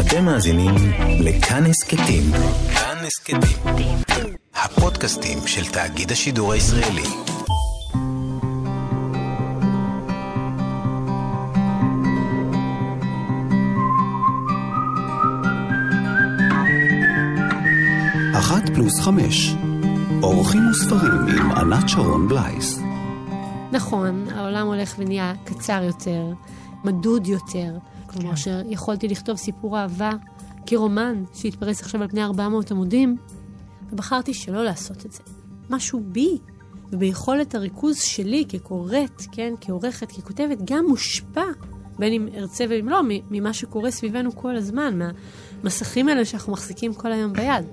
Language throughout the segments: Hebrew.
אתם מאזינים לכאן הסכתים. כאן הסכתים. הפודקאסטים של תאגיד השידור הישראלי. אחת פלוס חמש. אורחים וספרים עם ענת שרון בלייס. נכון, העולם הולך ונהיה קצר יותר, מדוד יותר. כלומר, כן. שיכולתי לכתוב סיפור אהבה כרומן שהתפרס עכשיו על פני 400 עמודים, ובחרתי שלא לעשות את זה. משהו בי וביכולת הריכוז שלי כקוראת, כן, כעורכת, ככותבת, גם מושפע, בין אם ארצה ואם לא, ממה שקורה סביבנו כל הזמן, מהמסכים האלה שאנחנו מחזיקים כל היום ביד.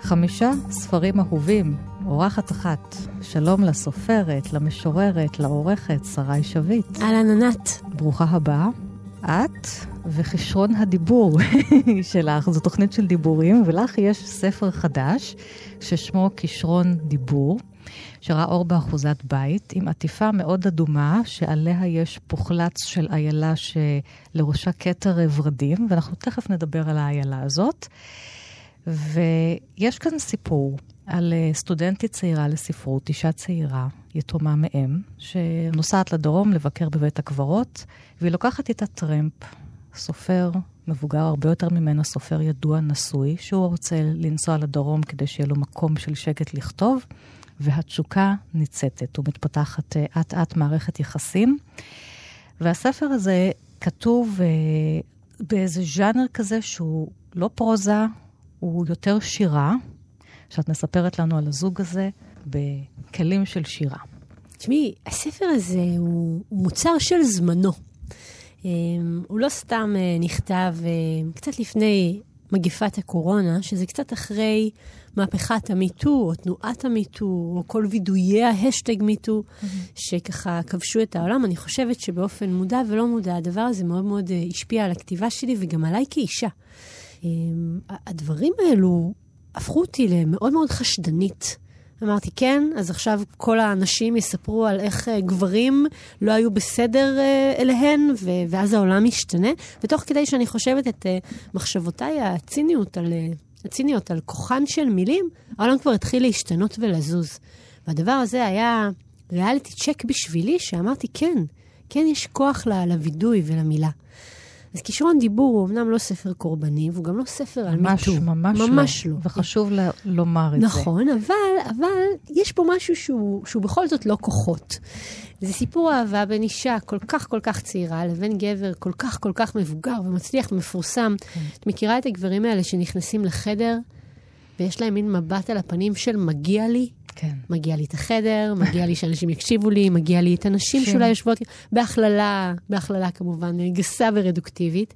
חמישה ספרים אהובים, אורחת אחת. שלום לסופרת, למשוררת, לעורכת, שרי שביט. אהלן, ענת. ברוכה הבאה. את וכישרון הדיבור שלך, זו תוכנית של דיבורים, ולך יש ספר חדש ששמו כישרון דיבור, שראה אור באחוזת בית, עם עטיפה מאוד אדומה, שעליה יש פוחלץ של איילה שלראשה כתר ורדים, ואנחנו תכף נדבר על האיילה הזאת. ויש כאן סיפור על אה, סטודנטית צעירה לספרות, אישה צעירה, יתומה מאם, שנוסעת לדרום לבקר בבית הקברות, והיא לוקחת איתה טרמפ, סופר מבוגר הרבה יותר ממנה, סופר ידוע, נשוי, שהוא רוצה לנסוע לדרום כדי שיהיה לו מקום של שקט לכתוב, והתשוקה ניצתת ומתפתחת אה, אט-אט מערכת יחסים. והספר הזה כתוב אה, באיזה ז'אנר כזה שהוא לא פרוזה, הוא יותר שירה, שאת מספרת לנו על הזוג הזה בכלים של שירה. תשמעי, הספר הזה הוא, מוצר של זמנו. אמ, הוא לא סתם אה, נכתב אה, קצת לפני מגיפת הקורונה, שזה קצת אחרי מהפכת המיטו, או תנועת המיטו, או כל וידויי ההאשטג מיטו, mm-hmm. שככה כבשו את העולם. אני חושבת שבאופן מודע ולא מודע, הדבר הזה מאוד מאוד אה, השפיע על הכתיבה שלי וגם עליי כאישה. הדברים האלו הפכו אותי למאוד מאוד חשדנית. אמרתי, כן, אז עכשיו כל האנשים יספרו על איך uh, גברים לא היו בסדר uh, אליהן, ו- ואז העולם ישתנה. ותוך כדי שאני חושבת את uh, מחשבותיי הציניות על, הציניות על כוחן של מילים, העולם כבר התחיל להשתנות ולזוז. והדבר הזה היה ריאליטי צ'ק בשבילי, שאמרתי, כן, כן יש כוח לווידוי ולמילה. אז כישרון דיבור הוא אמנם לא ספר קורבני, והוא גם לא ספר על מיטו. ממש, ממש לא. ממש לא. וחשוב ל- לומר את נכון, זה. נכון, אבל, אבל יש פה משהו שהוא, שהוא בכל זאת לא כוחות. זה סיפור אהבה בין אישה כל כך כל כך צעירה לבין גבר כל כך כל כך מבוגר ומצליח ומפורסם. כן. את מכירה את הגברים האלה שנכנסים לחדר ויש להם מין מבט על הפנים של מגיע לי? כן. מגיע לי את החדר, מגיע לי שאנשים יקשיבו לי, מגיע לי את הנשים שאולי יושבות, בהכללה, בהכללה כמובן, גסה ורדוקטיבית.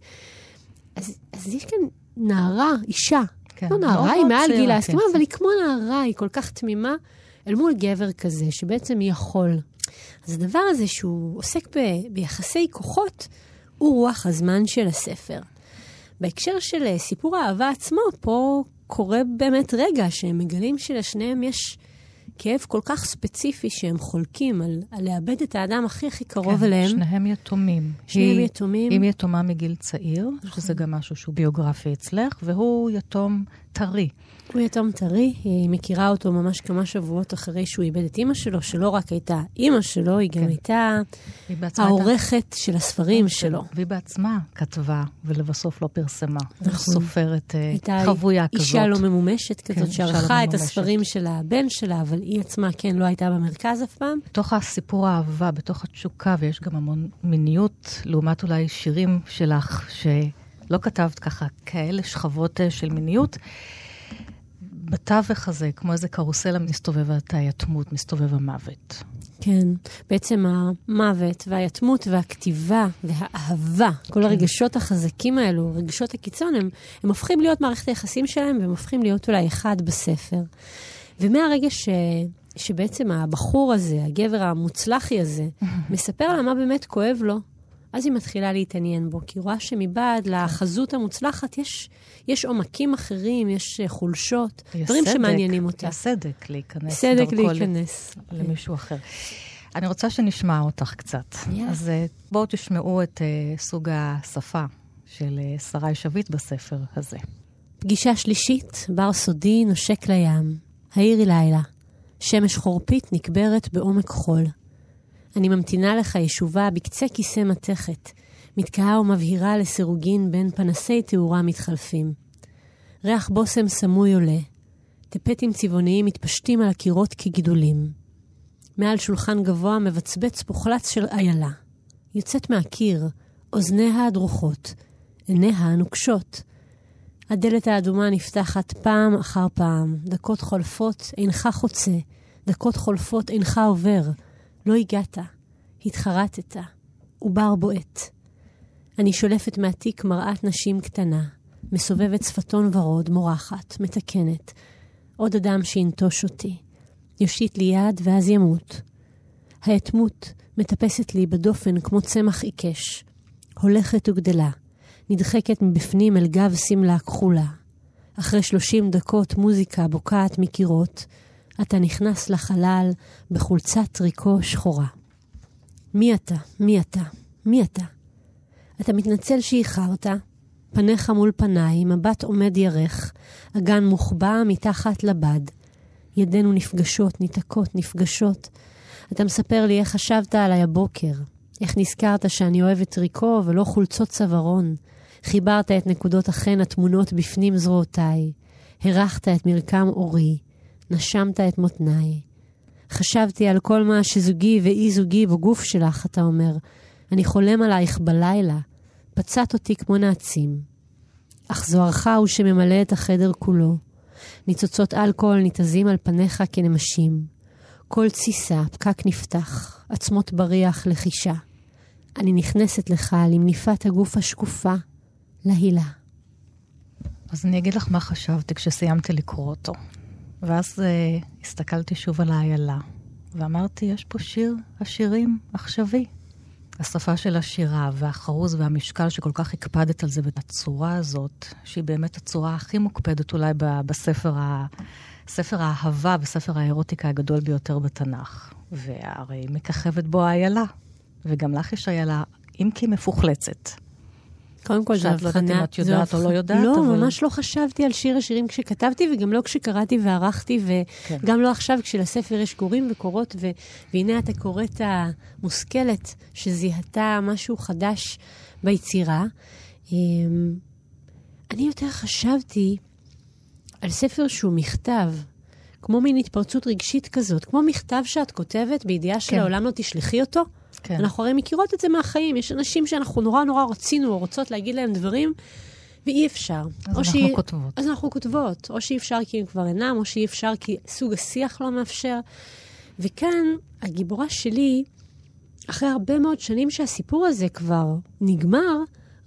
אז, אז יש כאן נערה, אישה, כן, לא נערה, היא מעל גיל ההסכמה, כן. אבל היא כמו נערה, היא כל כך תמימה, אל מול גבר כזה, שבעצם יכול. אז הדבר הזה שהוא עוסק ב, ביחסי כוחות, הוא רוח הזמן של הספר. בהקשר של אה, סיפור האהבה עצמו, פה קורה באמת רגע שהם מגלים שלשניהם יש כאב כל כך ספציפי שהם חולקים על, על לאבד את האדם הכי הכי קרוב כן, אליהם. שניהם יתומים. שניהם היא, יתומים. היא יתומה מגיל צעיר, נכון. שזה גם משהו שהוא ביוגרפי אצלך, והוא יתום טרי. הוא יתום טרי, היא מכירה אותו ממש כמה שבועות אחרי שהוא איבד את אימא שלו, שלא רק הייתה אימא שלו, היא גם כן. הייתה העורכת הייתה... של הספרים כן, שלו. והיא בעצמה כתבה, ולבסוף לא פרסמה. נכון. סופרת אה, חבויה כזאת. אישה לא ממומשת כזאת, כן, שערכה לא את הספרים של הבן שלה, אבל היא עצמה, כן, לא הייתה במרכז אף פעם. בתוך הסיפור האהבה, בתוך התשוקה, ויש גם המון מיניות, לעומת אולי שירים שלך, שלא כתבת ככה כאלה שכבות אה, של מיניות. בתווך הזה, כמו איזה קרוסלה, מסתובבת היתמות, מסתובב המוות. כן, בעצם המוות והיתמות והכתיבה והאהבה, כל כן. הרגשות החזקים האלו, רגשות הקיצון, הם, הם הופכים להיות מערכת היחסים שלהם, והם הופכים להיות אולי אחד בספר. ומהרגע ש... שבעצם הבחור הזה, הגבר המוצלחי הזה, מספר לה מה באמת כואב לו, אז היא מתחילה להתעניין בו, כי היא רואה שמבעד לחזות המוצלחת יש, יש עומקים אחרים, יש אה, חולשות, דברים סדק, שמעניינים אותה. יש סדק להיכנס סדק להיכנס. למישהו אחר. אני רוצה שנשמע אותך קצת. Yeah. אז אה, בואו תשמעו את uh, סוג השפה של uh, שרי שביט בספר הזה. פגישה שלישית, בר סודי נושק לים. העירי לילה. שמש חורפית נקברת בעומק חול. אני ממתינה לך ישובה בקצה כיסא מתכת, מתקהה ומבהירה לסירוגין בין פנסי תאורה מתחלפים. ריח בושם סמוי עולה. טפטים צבעוניים מתפשטים על הקירות כגידולים. מעל שולחן גבוה מבצבץ פוחלץ של איילה. יוצאת מהקיר, אוזניה הדרוכות, עיניה הנוקשות. הדלת האדומה נפתחת פעם אחר פעם, דקות חולפות, אינך חוצה, דקות חולפות, אינך עובר. לא הגעת, התחרטת, עובר בועט. אני שולפת מהתיק מראת נשים קטנה, מסובבת שפתון ורוד, מורחת, מתקנת. עוד אדם שינטוש אותי. יושיט לי יד ואז ימות. האטמות מטפסת לי בדופן כמו צמח עיקש. הולכת וגדלה, נדחקת מבפנים אל גב שמלה כחולה. אחרי שלושים דקות מוזיקה בוקעת מקירות, אתה נכנס לחלל בחולצת טריקו שחורה. מי אתה? מי אתה? מי אתה? אתה מתנצל שאיחרת, פניך מול פניי, מבט עומד ירך, אגן מוחבא מתחת לבד. ידינו נפגשות, ניתקות, נפגשות. אתה מספר לי איך חשבת עליי הבוקר, איך נזכרת שאני אוהבת טריקו ולא חולצות צווארון. חיברת את נקודות החן הטמונות בפנים זרועותיי. הרחת את מרקם אורי. נשמת את מותניי. חשבתי על כל מה שזוגי ואי זוגי בגוף שלך, אתה אומר. אני חולם עלייך בלילה. פצעת אותי כמו נעצים. אך זוהרך הוא שממלא את החדר כולו. ניצוצות אלכוהול ניתזים על פניך כנמשים. כל תסיסה, פקק נפתח, עצמות בריח, לחישה. אני נכנסת לך למניפת הגוף השקופה, להילה. אז אני אגיד לך מה חשבתי כשסיימתי לקרוא אותו. ואז uh, הסתכלתי שוב על האיילה, ואמרתי, יש פה שיר השירים עכשווי. השפה של השירה והחרוז והמשקל שכל כך הקפדת על זה, והצורה הזאת, שהיא באמת הצורה הכי מוקפדת אולי בספר, ה... ספר האהבה וספר האירוטיקה הגדול ביותר בתנ"ך. והרי מככבת בו האיילה, וגם לך יש איילה, אם כי מפוחלצת. קודם כל, זו הבחנה. שאת לא יודעת אם את יודעת או לא יודעת, לא, אבל... ממש לא חשבתי על שיר השירים כשכתבתי, וגם לא כשקראתי וערכתי, וגם כן. לא עכשיו כשלספר יש קוראים וקורות, ו... והנה אתה קוראת המושכלת שזיהתה משהו חדש ביצירה. אמ, אני יותר חשבתי על ספר שהוא מכתב, כמו מין התפרצות רגשית כזאת, כמו מכתב שאת כותבת בידיעה כן. שלעולם לא תשלחי אותו. כן. אנחנו הרי מכירות את זה מהחיים. יש אנשים שאנחנו נורא נורא רצינו או רוצות להגיד להם דברים, ואי אפשר. אז אנחנו שהיא, כותבות. אז אנחנו כותבות. או שאי אפשר כי הם כבר אינם, או שאי אפשר כי סוג השיח לא מאפשר. וכאן, הגיבורה שלי, אחרי הרבה מאוד שנים שהסיפור הזה כבר נגמר,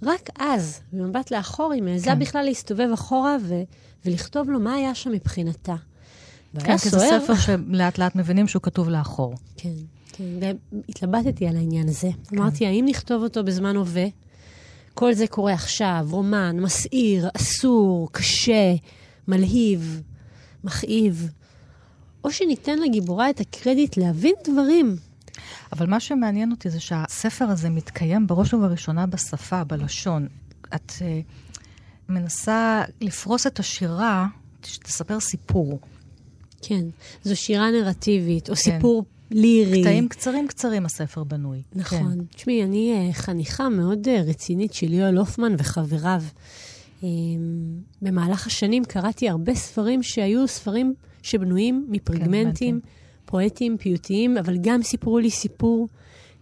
רק אז, במבט לאחור, היא מעיזה כן. בכלל להסתובב אחורה ו- ולכתוב לו מה היה שם מבחינתה. כן, כי זה ספר שלאט לאט מבינים שהוא כתוב לאחור. כן. כן, והתלבטתי על העניין הזה. כן. אמרתי, האם נכתוב אותו בזמן הווה? כל זה קורה עכשיו, רומן, מסעיר, אסור, קשה, מלהיב, מכאיב. או שניתן לגיבורה את הקרדיט להבין דברים. אבל מה שמעניין אותי זה שהספר הזה מתקיים בראש ובראשונה בשפה, בלשון. את uh, מנסה לפרוס את השירה, שתספר סיפור. כן, זו שירה נרטיבית, או כן. סיפור לירי. קטעים קצרים קצרים הספר בנוי. נכון. כן. תשמעי, אני uh, חניכה מאוד uh, רצינית של יואל הופמן וחבריו. Um, במהלך השנים קראתי הרבה ספרים שהיו ספרים שבנויים מפריגמנטים, כן, פואטיים, פיוטיים, אבל גם סיפרו לי סיפור.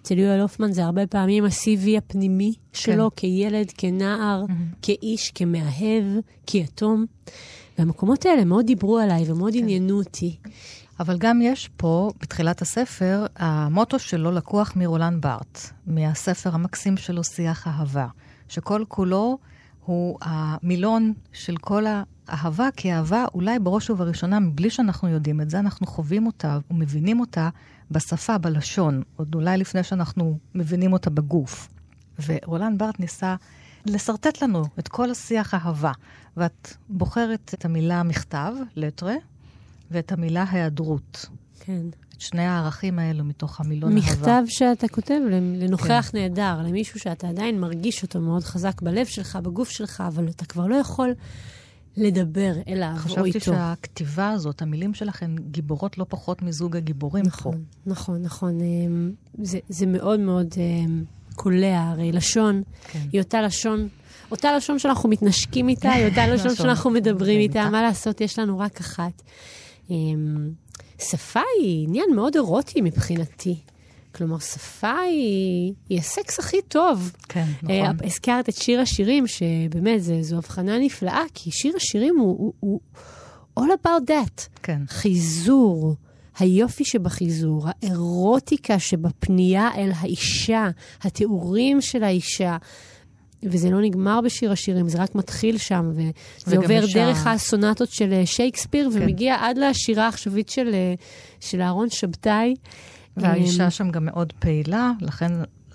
אצל יואל הופמן זה הרבה פעמים ה-CV הפנימי שלו כן. כילד, כנער, mm-hmm. כאיש, כמאהב, כיתום. והמקומות האלה מאוד דיברו עליי ומאוד כן. עניינו אותי. אבל גם יש פה, בתחילת הספר, המוטו שלו לקוח מרולן בארט, מהספר המקסים שלו, שיח אהבה, שכל כולו הוא המילון של כל האהבה, כי אהבה אולי בראש ובראשונה, מבלי שאנחנו יודעים את זה, אנחנו חווים אותה ומבינים אותה בשפה, בלשון, עוד אולי לפני שאנחנו מבינים אותה בגוף. ורולן בארט ניסה לשרטט לנו את כל השיח אהבה, ואת בוחרת את המילה מכתב, לטרה, ואת המילה היעדרות. כן. את שני הערכים האלו מתוך המילון אהבה. מכתב שאתה כותב לנוכח כן. נהדר, למישהו שאתה עדיין מרגיש אותו מאוד חזק בלב שלך, בגוף שלך, אבל אתה כבר לא יכול לדבר אליו או איתו. חשבתי שהכתיבה הזאת, המילים שלכם גיבורות לא פחות מזוג הגיבורים נכון, פה. נכון, נכון. אמ, זה, זה מאוד מאוד אמ, קולע, הרי לשון כן. היא אותה לשון. אותה לשון שאנחנו מתנשקים איתה, היא אותה לשון שאנחנו מדברים איתה, מה לעשות, יש לנו רק אחת. אמ, שפה היא עניין מאוד אירוטי מבחינתי. כלומר, שפה היא, היא הסקס הכי טוב. כן, נכון. Uh, הזכרת את שיר השירים, שבאמת זה, זו הבחנה נפלאה, כי שיר השירים הוא, הוא, הוא all about that. כן. חיזור, היופי שבחיזור, האירוטיקה שבפנייה אל האישה, התיאורים של האישה. וזה לא נגמר בשיר השירים, זה רק מתחיל שם, וזה עובר יש... דרך הסונטות של אה, שייקספיר, כן. ומגיע עד לשירה העכשווית של, אה, של אהרון שבתאי. והאישה אמ, שם גם מאוד פעילה, לכן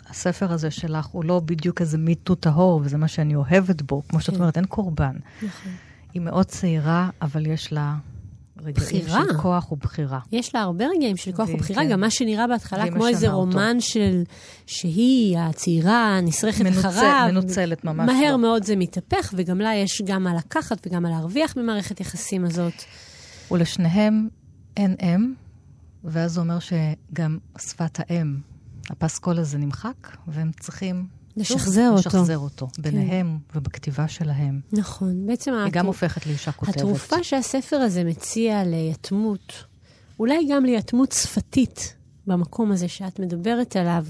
הספר הזה שלך הוא לא בדיוק איזה מיטו טהור, וזה מה שאני אוהבת בו. כמו שאת כן. אומרת, אין קורבן. נכון. היא מאוד צעירה, אבל יש לה רגעים בחירה. של כוח ובחירה. יש לה הרבה רגעים של כוח ובחירה, כן. גם מה שנראה בהתחלה כמו איזה רומן אותו. של... שהיא הצעירה, נסרכת מנוצ... אחריו. מנוצלת ממש מהר לא. מאוד זה מתהפך, וגם לה יש גם מה לקחת וגם מה להרוויח במערכת יחסים הזאת. ולשניהם אין אם, ואז זה אומר שגם שפת האם, הפסקול הזה נמחק, והם צריכים לשחזר אותו. לשחזר אותו, כן. ביניהם ובכתיבה שלהם. נכון. בעצם... היא גם הופכת לאישה כותבת. התרופה שהספר הזה מציע ליתמות, אולי גם ליתמות שפתית, במקום הזה שאת מדברת עליו,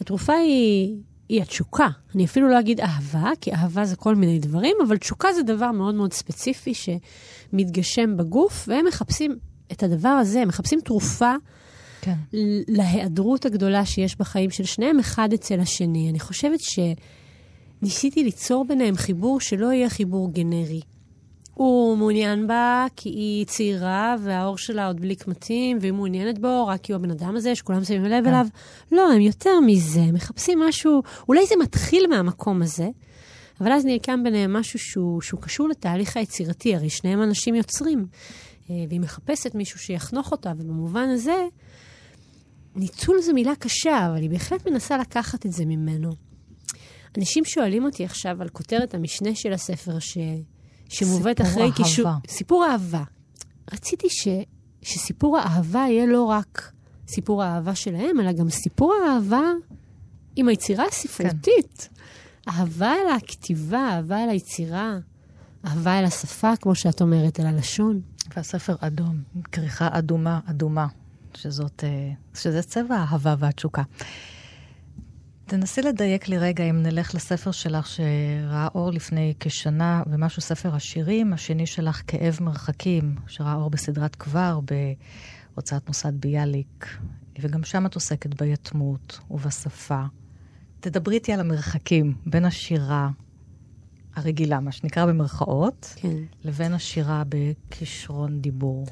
התרופה היא, היא התשוקה. אני אפילו לא אגיד אהבה, כי אהבה זה כל מיני דברים, אבל תשוקה זה דבר מאוד מאוד ספציפי שמתגשם בגוף, והם מחפשים את הדבר הזה, הם מחפשים תרופה כן. להיעדרות הגדולה שיש בחיים של שניהם, אחד אצל השני. אני חושבת שניסיתי ליצור ביניהם חיבור שלא יהיה חיבור גנרי. הוא מעוניין בה כי היא צעירה והאור שלה עוד בלי קמטים, והיא מעוניינת בו רק כי הוא הבן אדם הזה שכולם שמים לב כן. אליו. לא, הם יותר מזה, מחפשים משהו, אולי זה מתחיל מהמקום הזה, אבל אז נרקם ביניהם משהו שהוא, שהוא קשור לתהליך היצירתי, הרי שניהם אנשים יוצרים. אה, והיא מחפשת מישהו שיחנוך אותה, ובמובן הזה, ניצול זו מילה קשה, אבל היא בהחלט מנסה לקחת את זה ממנו. אנשים שואלים אותי עכשיו על כותרת המשנה של הספר, ש... שמובאת אחרי קישור... סיפור אהבה. רציתי ש... שסיפור האהבה יהיה לא רק סיפור האהבה שלהם, אלא גם סיפור האהבה עם היצירה הספרותית. כן. אהבה אל הכתיבה, אהבה אל היצירה, אהבה אל השפה, כמו שאת אומרת, אל הלשון. והספר אדום, כריכה אדומה, אדומה. שזאת, אה, שזה צבע האהבה והתשוקה. תנסי לדייק לי רגע, אם נלך לספר שלך שראה אור לפני כשנה ומשהו, ספר השירים, השני שלך, כאב מרחקים, שראה אור בסדרת כבר בהוצאת מוסד ביאליק, וגם שם את עוסקת ביתמות ובשפה. תדברי איתי על המרחקים בין השירה הרגילה, מה שנקרא במרכאות, כן. לבין השירה בכישרון דיבור.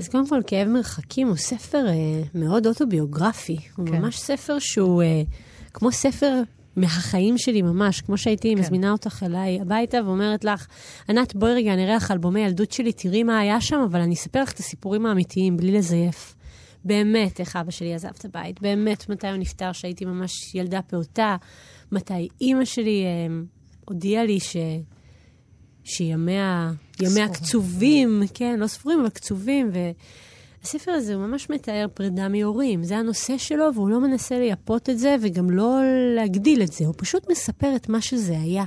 אז קודם כל, כאב מרחקים הוא ספר אה, מאוד אוטוביוגרפי. הוא כן. ממש ספר שהוא אה, כמו ספר מהחיים שלי ממש, כמו שהייתי כן. מזמינה אותך אליי הביתה ואומרת לך, ענת, בואי רגע, אני אראה לך אלבומי ילדות שלי, תראי מה היה שם, אבל אני אספר לך את הסיפורים האמיתיים, בלי לזייף. באמת, איך אבא שלי עזב את הבית, באמת, מתי הוא נפטר, שהייתי ממש ילדה פעוטה, מתי אימא שלי אה, הודיעה לי ש... שימיה ימיה קצובים, כן, לא ספורים, אבל קצובים, והספר הזה הוא ממש מתאר פרידה מהורים. זה הנושא שלו, והוא לא מנסה לייפות את זה, וגם לא להגדיל את זה, הוא פשוט מספר את מה שזה היה.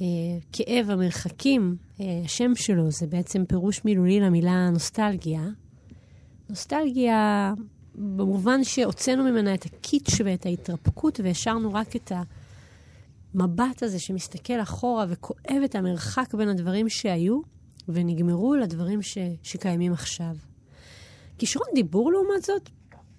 אה, כאב המרחקים, אה, השם שלו זה בעצם פירוש מילולי למילה נוסטלגיה. נוסטלגיה במובן שהוצאנו ממנה את הקיטש ואת ההתרפקות והשארנו רק את ה... המבט הזה שמסתכל אחורה וכואב את המרחק בין הדברים שהיו ונגמרו לדברים ש, שקיימים עכשיו. כישרון דיבור, לעומת זאת,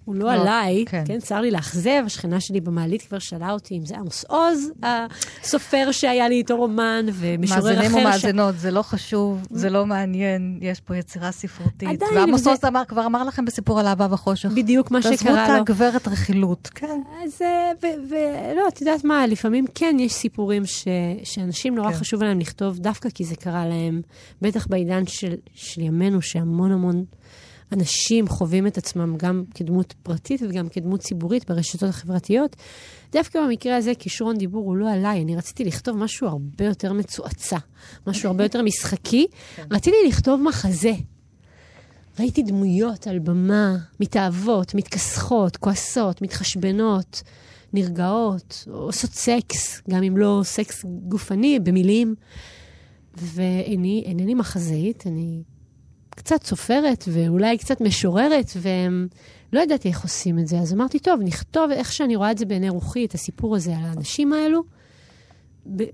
הוא לא, לא עליי, כן. כן, צר לי לאכזב, השכנה שלי במעלית כבר שאלה אותי אם זה עמוס עוז, הסופר שהיה לי איתו רומן, ומשורר אחר. מאזינים ומאזינות, ש... זה לא חשוב, זה לא מעניין, יש פה יצירה ספרותית. עדיין, ועמוס זה... עוז אמר, כבר אמר לכם בסיפור על אהבה וחושך. בדיוק מה שקרה לו. תעזבו את הגברת רכילות, כן. אז, ולא, את יודעת מה, לפעמים כן יש סיפורים ש, שאנשים נורא כן. חשוב להם לכתוב, דווקא כי זה קרה להם, בטח בעידן של, של ימינו, שהמון המון... אנשים חווים את עצמם גם כדמות פרטית וגם כדמות ציבורית ברשתות החברתיות. דווקא במקרה הזה, כישרון דיבור הוא לא עליי, אני רציתי לכתוב משהו הרבה יותר מצועצע, משהו הרבה יותר משחקי. רציתי לכתוב מחזה. ראיתי דמויות על במה, מתאהבות, מתכסחות, כועסות, מתחשבנות, נרגעות, עושות סקס, גם אם לא סקס גופני, במילים. ואינני מחזאית, אני קצת סופרת ואולי קצת משוררת, ולא ידעתי איך עושים את זה. אז אמרתי, טוב, נכתוב איך שאני רואה את זה בעיני רוחי, את הסיפור הזה על האנשים האלו,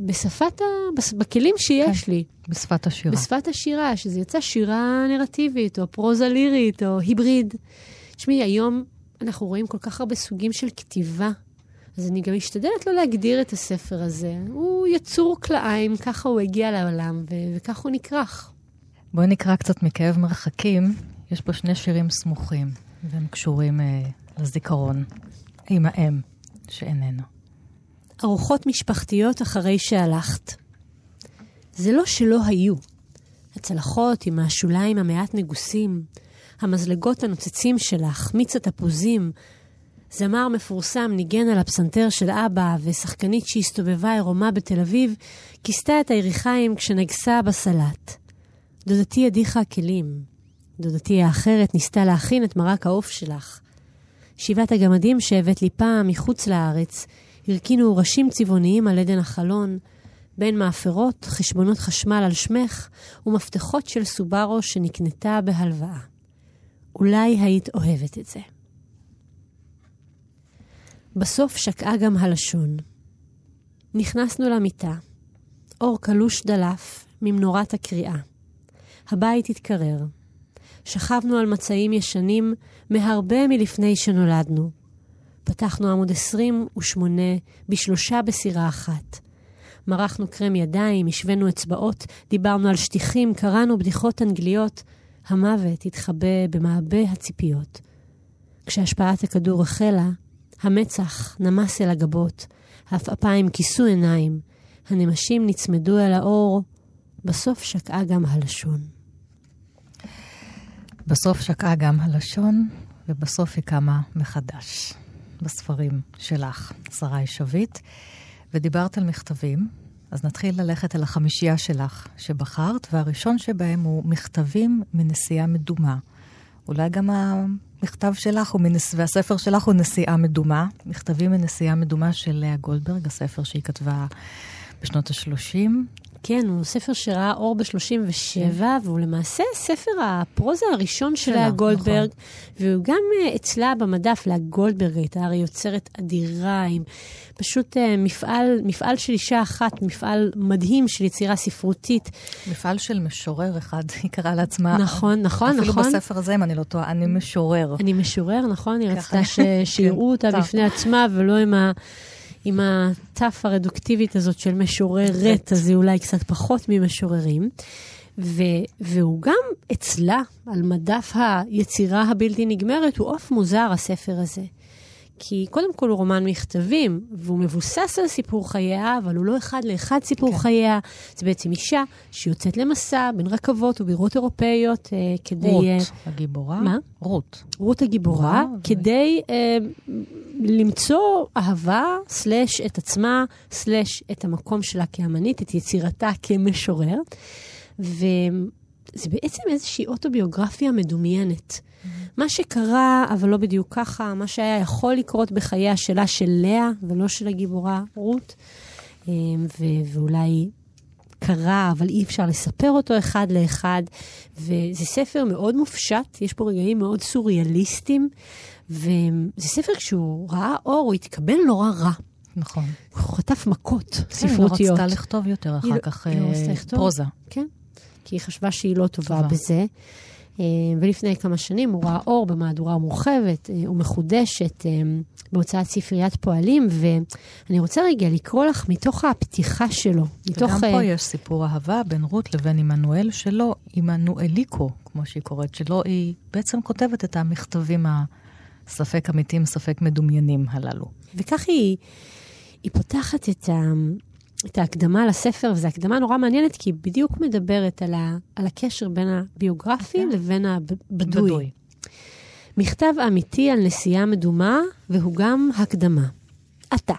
בשפת ה... בכלים שיש כן, לי. בשפת השירה. בשפת השירה, שזה יצא שירה נרטיבית, או פרוזה לירית, או היבריד. תשמעי, היום אנחנו רואים כל כך הרבה סוגים של כתיבה, אז אני גם משתדלת לא להגדיר את הספר הזה. הוא יצור כלאיים, ככה הוא הגיע לעולם, ו- וכך הוא נכרך. בואי נקרא קצת מכאב מרחקים. יש פה שני שירים סמוכים, והם קשורים אה, לזיכרון עם האם שאיננו. ארוחות משפחתיות אחרי שהלכת. זה לא שלא היו. הצלחות עם השוליים המעט נגוסים, המזלגות הנוצצים שלך, מיץ התפוזים, זמר מפורסם ניגן על הפסנתר של אבא, ושחקנית שהסתובבה עירומה בתל אביב, כיסתה את היריחיים כשנגסה בסלט. דודתי הדיחה כלים. דודתי האחרת ניסתה להכין את מרק העוף שלך. שבעת הגמדים שהבאת לי פעם מחוץ לארץ, הרכינו ראשים צבעוניים על עדן החלון, בין מאפרות, חשבונות חשמל על שמך, ומפתחות של סובארו שנקנתה בהלוואה. אולי היית אוהבת את זה. בסוף שקעה גם הלשון. נכנסנו למיטה. אור קלוש דלף ממנורת הקריאה. הבית התקרר. שכבנו על מצעים ישנים מהרבה מלפני שנולדנו. פתחנו עמוד 28 בשלושה בסירה אחת. מרחנו קרם ידיים, השווינו אצבעות, דיברנו על שטיחים, קראנו בדיחות אנגליות. המוות התחבא במעבה הציפיות. כשהשפעת הכדור החלה, המצח נמס אל הגבות, העפעפיים כיסו עיניים, הנמשים נצמדו אל האור, בסוף שקעה גם הלשון. בסוף שקעה גם הלשון, ובסוף היא קמה מחדש. בספרים שלך, שרי שביט, ודיברת על מכתבים, אז נתחיל ללכת אל החמישייה שלך שבחרת, והראשון שבהם הוא מכתבים מנסיעה מדומה. אולי גם המכתב שלך מנס... והספר שלך הוא נסיעה מדומה, מכתבים מנסיעה מדומה של לאה גולדברג, הספר שהיא כתבה בשנות ה-30. כן, הוא ספר שראה אור ב-37, כן. והוא למעשה ספר הפרוזה הראשון של לאה גולדברג, נכון. והוא גם uh, אצלה במדף, לאה גולדברג הייתה הרי יוצרת אדירה, עם פשוט uh, מפעל, מפעל של אישה אחת, מפעל מדהים של יצירה ספרותית. מפעל של משורר אחד, היא קראה לעצמה. נכון, נכון, אפילו נכון. אפילו בספר הזה, אם אני לא טועה, אני משורר. אני משורר, נכון, היא רצתה ש... שיראו אותה כן, בפני עצמה, ולא עם ה... עם התף הרדוקטיבית הזאת של משוררת, אז היא אולי קצת פחות ממשוררים. ו, והוא גם אצלה, על מדף היצירה הבלתי נגמרת, הוא עוף מוזר, הספר הזה. כי קודם כל הוא רומן מכתבים, והוא מבוסס על סיפור חייה, אבל הוא לא אחד לאחד סיפור כן. חייה. זה בעצם אישה שיוצאת למסע בין רכבות ובירות אירופאיות אה, כדי... רות אה, הגיבורה. מה? רות. רות הגיבורה, כדי אה, למצוא אהבה, סלש את עצמה, סלש את המקום שלה כאמנית, את יצירתה כמשורר. וזה בעצם איזושהי אוטוביוגרפיה מדומיינת. מה שקרה, אבל לא בדיוק ככה, מה שהיה יכול לקרות בחייה שלה של לאה, ולא של הגיבורה רות, אה, ו- ואולי קרה, אבל אי אפשר לספר אותו אחד לאחד. וזה ספר מאוד מופשט, יש פה רגעים מאוד סוריאליסטיים, וזה ספר, כשהוא ראה אור, הוא התקבל נורא רע. נכון. הוא חטף מכות כן, ספרותיות. היא לא רצתה לכתוב יותר אחר כך לא אה, פרוזה. כן, כי היא חשבה שהיא לא טובה, טובה. בזה. אה, ולפני כמה שנים הוא ראה אור במהדורה מורחבת אה, ומחודשת בהוצאת ספריית פועלים, ואני רוצה רגע לקרוא לך מתוך הפתיחה שלו. מתוך... וגם פה יש סיפור אהבה בין רות לבין עמנואל שלו, עמנואליקו, כמו שהיא קוראת, שלו היא בעצם כותבת את המכתבים ה... ספק אמיתיים, ספק מדומיינים הללו. וכך היא, היא פותחת את, ה, את ההקדמה לספר, וזו הקדמה נורא מעניינת, כי היא בדיוק מדברת על, ה, על הקשר בין הביוגרפי okay. אוקיי. לבין הבדוי. בדוי. מכתב אמיתי על נסיעה מדומה, והוא גם הקדמה. אתה.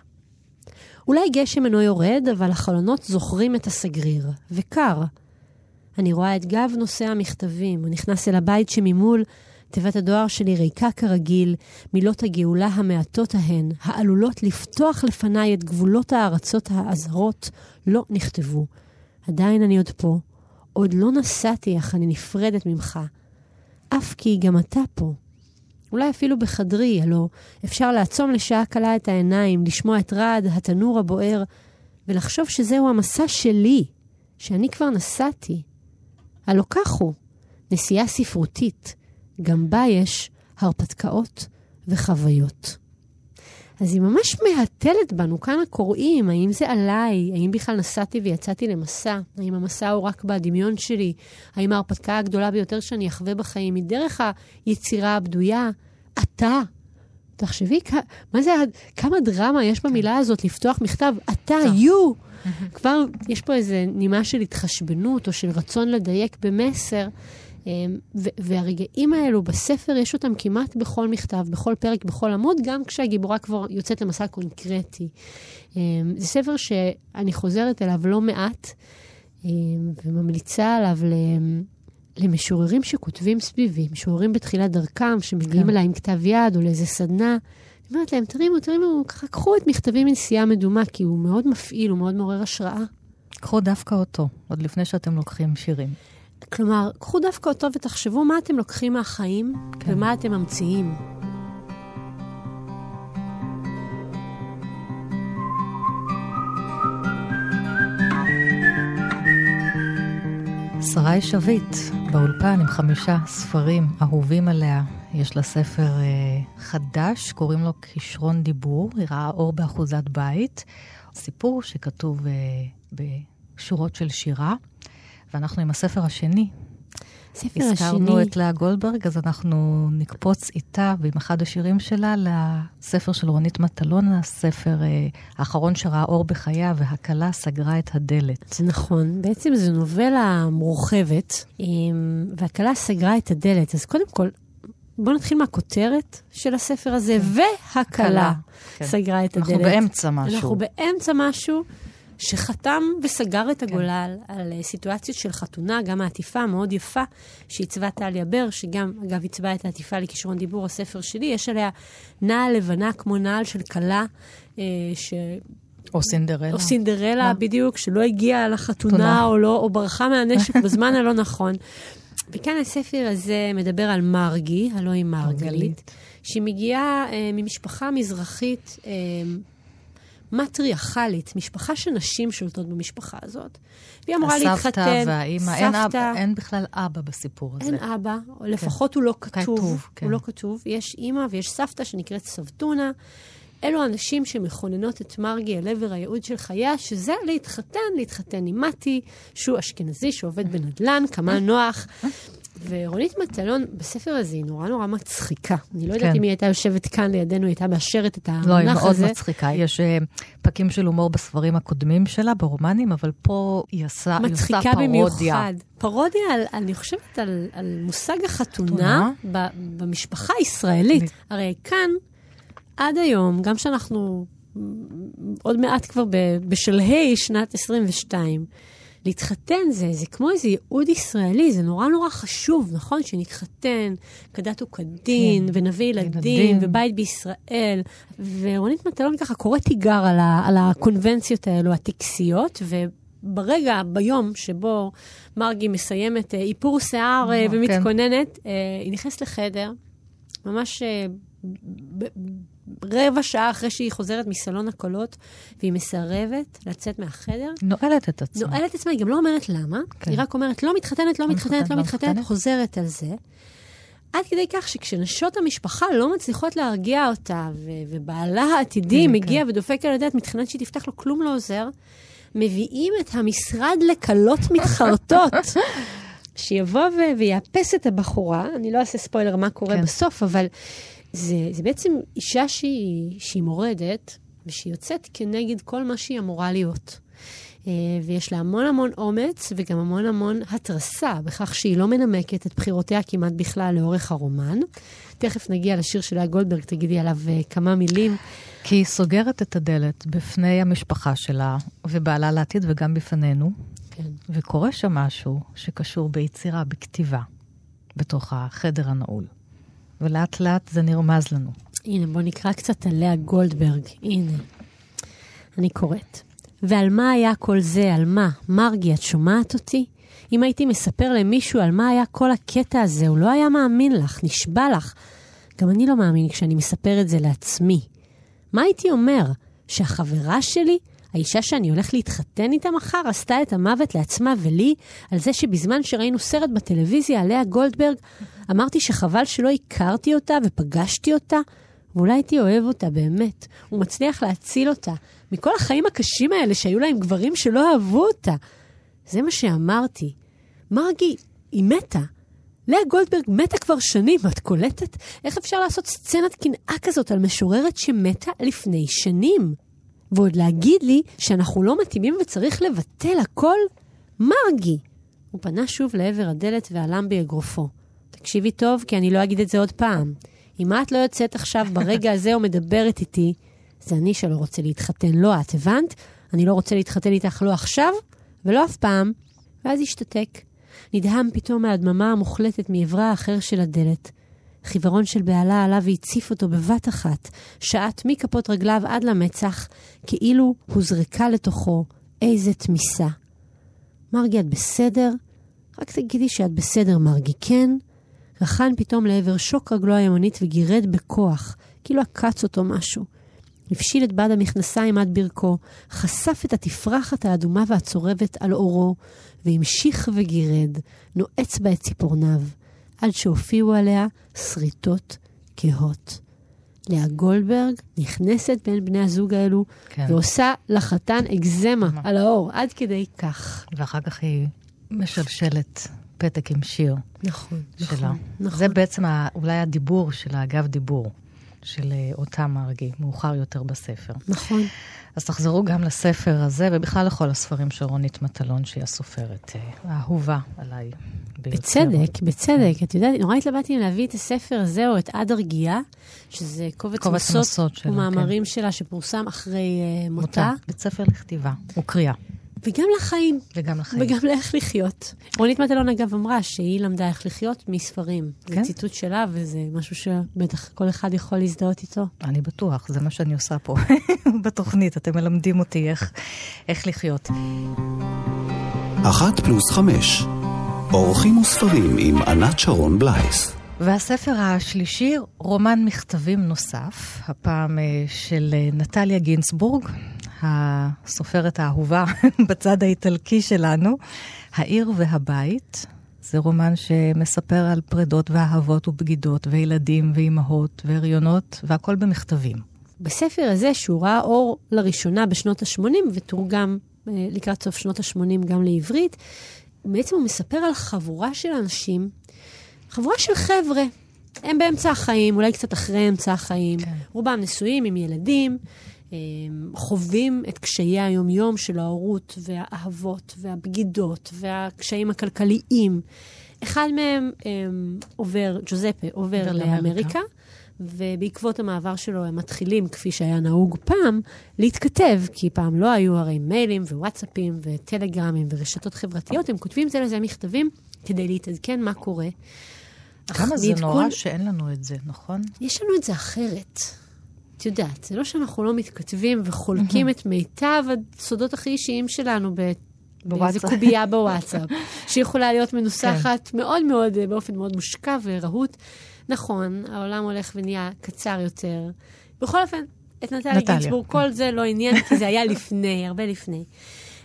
אולי גשם אינו יורד, אבל החלונות זוכרים את הסגריר, וקר. אני רואה את גב נושא המכתבים, הוא נכנס אל הבית שממול, תיבת הדואר שלי ריקה כרגיל, מילות הגאולה המעטות ההן, העלולות לפתוח לפניי את גבולות הארצות האזהרות, לא נכתבו. עדיין אני עוד פה, עוד לא נסעתי, אך אני נפרדת ממך. אף כי גם אתה פה. אולי אפילו בחדרי, הלא אפשר לעצום לשעה קלה את העיניים, לשמוע את רעד התנור הבוער, ולחשוב שזהו המסע שלי, שאני כבר נסעתי. הלא כך הוא, נסיעה ספרותית, גם בה יש הרפתקאות וחוויות. אז היא ממש מהתלת בנו, כאן הקוראים, האם זה עליי, האם בכלל נסעתי ויצאתי למסע, האם המסע הוא רק בדמיון שלי, האם ההרפתקה הגדולה ביותר שאני אחווה בחיים היא דרך היצירה הבדויה, אתה. תחשבי, מה זה, כמה דרמה יש במילה הזאת לפתוח מכתב, אתה, you. כבר יש פה איזה נימה של התחשבנות או של רצון לדייק במסר. אמ, והרגעים האלו בספר, יש אותם כמעט בכל מכתב, בכל פרק, בכל עמוד, גם כשהגיבורה כבר יוצאת למסע קונקרטי. אמ, זה ספר שאני חוזרת אליו לא מעט, אמ, וממליצה עליו למשוררים שכותבים סביבי, משוררים בתחילת דרכם, שמגיעים כן. אליי עם כתב יד או לאיזה סדנה. אני אומרת להם, תרימו, תרימו, ככה, קחו את מכתבים מנסיעה מדומה, כי הוא מאוד מפעיל, הוא מאוד מעורר השראה. קחו דווקא אותו, עוד לפני שאתם לוקחים שירים. כלומר, קחו דווקא אותו ותחשבו מה אתם לוקחים מהחיים כן. ומה אתם ממציאים. שרי שביט באולפן עם חמישה ספרים אהובים עליה. יש לה ספר אה, חדש, קוראים לו כישרון דיבור, היא ראה אור באחוזת בית. סיפור שכתוב אה, בשורות של שירה. ואנחנו עם הספר השני. הספר השני... הזכרנו את לאה גולדברג, אז אנחנו נקפוץ איתה ועם אחד השירים שלה לספר של רונית מטלון, הספר אה, האחרון שראה אור בחייה, והכלה סגרה את הדלת. זה נכון. בעצם זו נובלה מורחבת, והכלה סגרה את הדלת. אז קודם כל, בואו נתחיל מהכותרת של הספר הזה, כן. והכלה כן. סגרה את הדלת. אנחנו באמצע משהו. אנחנו באמצע משהו. שחתם וסגר את כן. הגולל כן. על אה, סיטואציות של חתונה, גם העטיפה המאוד יפה שעיצבה טליה בר, שגם, אגב, עיצבה את העטיפה לכישרון דיבור, הספר שלי, יש עליה נעל לבנה כמו נעל של כלה, אה, ש... או סינדרלה. או סינדרלה, מה? בדיוק, שלא הגיעה לחתונה או, לא, או ברחה מהנשק בזמן הלא נכון. וכאן הספר הזה מדבר על מרגי, הלוא היא מרגלית, שהיא מגיעה אה, ממשפחה מזרחית אה, מטריארכלית, משפחה שנשים שולטות במשפחה הזאת. והיא אמורה להתחתן. הסבתא והאימא, אין, אב, אין בכלל אבא בסיפור הזה. אין אבא, או לפחות כן. הוא לא כתוב. כתוב, כן. הוא לא כתוב. יש אימא ויש סבתא שנקראת סבתונה. אלו הנשים שמכוננות את מרגי אל עבר הייעוד של חייה, שזה להתחתן, להתחתן עם מתי, שהוא אשכנזי, שעובד בנדל"ן, כמה נוח. ורונית מטלון, בספר הזה היא נורא נורא מצחיקה. אני לא יודעת כן. אם היא הייתה יושבת כאן לידינו, היא הייתה מאשרת את המונח הזה. לא, היא מאוד הזה. מצחיקה. יש uh, פקים של הומור בספרים הקודמים שלה, ברומנים, אבל פה היא עושה, היא עושה פרודיה. מצחיקה במיוחד. פרודיה, על, אני חושבת, על, על מושג החתונה ב, במשפחה הישראלית. הרי כאן, עד היום, גם שאנחנו עוד מעט כבר בשלהי שנת 22, להתחתן זה, זה כמו איזה ייעוד ישראלי, זה נורא נורא חשוב, נכון? שנתחתן כדת וכדין, כן. ונביא ילדים, ילדים, ובית בישראל. ורונית מטלון ככה קוראת תיגר על, ה, על הקונבנציות האלו, הטקסיות, וברגע, ביום שבו מרגי מסיימת אה, איפור שיער אה, כן. ומתכוננת, כן. היא נכנסת לחדר, ממש רבע שעה אחרי שהיא חוזרת מסלון הקולות, והיא מסרבת לצאת מהחדר. נועלת את עצמה. נועלת את עצמה, היא גם לא אומרת למה, כן. היא רק אומרת, לא מתחתנת, לא מתחתנת, לא, לא מתחתנת, חוזרת על זה. עד כדי כך שכשנשות המשפחה לא מצליחות להרגיע אותה, ו- ובעלה העתידי כן, מגיע כן. ודופק על הדלת, מתחננת שהיא תפתח לו, כלום לא עוזר, מביאים את המשרד לכלות מתחרטות. שיבוא ו- ויאפס את הבחורה, אני לא אעשה ספוילר מה קורה כן. בסוף, אבל זה, זה בעצם אישה שהיא, שהיא מורדת, ושהיא יוצאת כנגד כל מה שהיא אמורה להיות. אה, ויש לה המון המון אומץ וגם המון המון התרסה בכך שהיא לא מנמקת את בחירותיה כמעט בכלל לאורך הרומן. תכף נגיע לשיר של לאה גולדברג, תגידי עליו אה, כמה מילים. כי היא סוגרת את הדלת בפני המשפחה שלה ובעלה לעתיד וגם בפנינו, כן. וקורה שם משהו שקשור ביצירה, בכתיבה, בתוך החדר הנעול. ולאט לאט זה נרמז לנו. הנה, בוא נקרא קצת על לאה גולדברג. הנה, אני קוראת. ועל מה היה כל זה? על מה? מרגי, את שומעת אותי? אם הייתי מספר למישהו על מה היה כל הקטע הזה, הוא לא היה מאמין לך, נשבע לך. גם אני לא מאמין כשאני מספר את זה לעצמי. מה הייתי אומר? שהחברה שלי, האישה שאני הולך להתחתן איתה מחר, עשתה את המוות לעצמה ולי, על זה שבזמן שראינו סרט בטלוויזיה על לאה גולדברג, אמרתי שחבל שלא הכרתי אותה ופגשתי אותה, ואולי הייתי אוהב אותה באמת. הוא מצליח להציל אותה מכל החיים הקשים האלה שהיו להם גברים שלא אהבו אותה. זה מה שאמרתי. מרגי, היא מתה. לאה גולדברג מתה כבר שנים, את קולטת? איך אפשר לעשות סצנת קנאה כזאת על משוררת שמתה לפני שנים? ועוד להגיד לי שאנחנו לא מתאימים וצריך לבטל הכל? מרגי! הוא פנה שוב לעבר הדלת והלם באגרופו. תקשיבי טוב, כי אני לא אגיד את זה עוד פעם. אם את לא יוצאת עכשיו ברגע הזה ומדברת איתי, זה אני שלא רוצה להתחתן, לא את, הבנת? אני לא רוצה להתחתן איתך לא עכשיו ולא אף פעם. ואז השתתק. נדהם פתאום מהדממה המוחלטת מעברה האחר של הדלת. חיוורון של בהלה עלה והציף אותו בבת אחת, שעט מכפות רגליו עד למצח, כאילו הוזרקה לתוכו איזה תמיסה. מרגי, את בסדר? רק תגידי שאת בסדר, מרגי, כן? רחן פתאום לעבר שוק רגלו הימנית וגירד בכוח, כאילו עקץ אותו משהו. הפשיל את בד המכנסיים עד ברכו, חשף את התפרחת האדומה והצורבת על אורו, והמשיך וגירד, נועץ בה את ציפורניו, עד שהופיעו עליה שריטות כהות. לאה גולדברג נכנסת בין בני הזוג האלו, כן. ועושה לחתן אגזמה על האור, עד כדי כך. ואחר כך היא משלשלת פתק עם שיר. נכון, שלה. נכון, נכון. זה בעצם אולי הדיבור שלה, אגב דיבור. של אה, אותה מרגי, מאוחר יותר בספר. נכון. אז תחזרו גם לספר הזה, ובכלל לכל הספרים של רונית מטלון, שהיא הסופרת אה, האהובה עליי ביותר. בצדק, בצדק. את יודעת, נורא התלבטתי אם להביא את הספר הזה או את עד הרגיעה, שזה קובץ, קובץ מסות ומאמרים כן. שלה שפורסם אחרי uh, מותה. מותה. בית ספר לכתיבה וקריאה. וגם לחיים. וגם לחיים. וגם לאיך לחיות. רונית מטלון, אגב, אמרה שהיא למדה איך לחיות מספרים. כן? זה ציטוט שלה, וזה משהו שבטח כל אחד יכול להזדהות איתו. אני בטוח, זה מה שאני עושה פה בתוכנית. אתם מלמדים אותי איך, איך לחיות. אחת פלוס חמש, אורחים וספרים עם ענת שרון בלייס. והספר השלישי, רומן מכתבים נוסף, הפעם אה, של אה, נטליה גינסבורג, הסופרת האהובה בצד האיטלקי שלנו, העיר והבית. זה רומן שמספר על פרידות ואהבות ובגידות וילדים ואימהות והריונות, והכל במכתבים. בספר הזה, שהוא ראה אור לראשונה בשנות ה-80 ותורגם אה, לקראת סוף שנות ה-80 גם לעברית, בעצם הוא מספר על חבורה של אנשים, חבורה של חבר'ה. הם באמצע החיים, אולי קצת אחרי אמצע החיים. כן. רובם נשואים עם ילדים. חווים את קשיי היומיום של ההורות והאהבות והבגידות והקשיים הכלכליים. אחד מהם הם, עובר, ג'וזפה עובר לאמריקה, ובעקבות המעבר שלו הם מתחילים, כפי שהיה נהוג פעם, להתכתב, כי פעם לא היו הרי מיילים ווואטסאפים וטלגרמים ורשתות חברתיות, הם כותבים זה לזה מכתבים כדי להתעדכן מה קורה. כמה זה נורא שאין לנו את זה, נכון? יש לנו את זה אחרת. את יודעת, זה לא שאנחנו לא מתכתבים וחולקים את מיטב הסודות הכי אישיים שלנו ב... באיזה קובייה בוואטסאפ, שיכולה להיות מנוסחת כן. מאוד מאוד, באופן מאוד מושקע ורהוט. נכון, העולם הולך ונהיה קצר יותר. בכל אופן, את נטליה גינסבורג, כל זה לא עניין, כי זה היה לפני, הרבה לפני.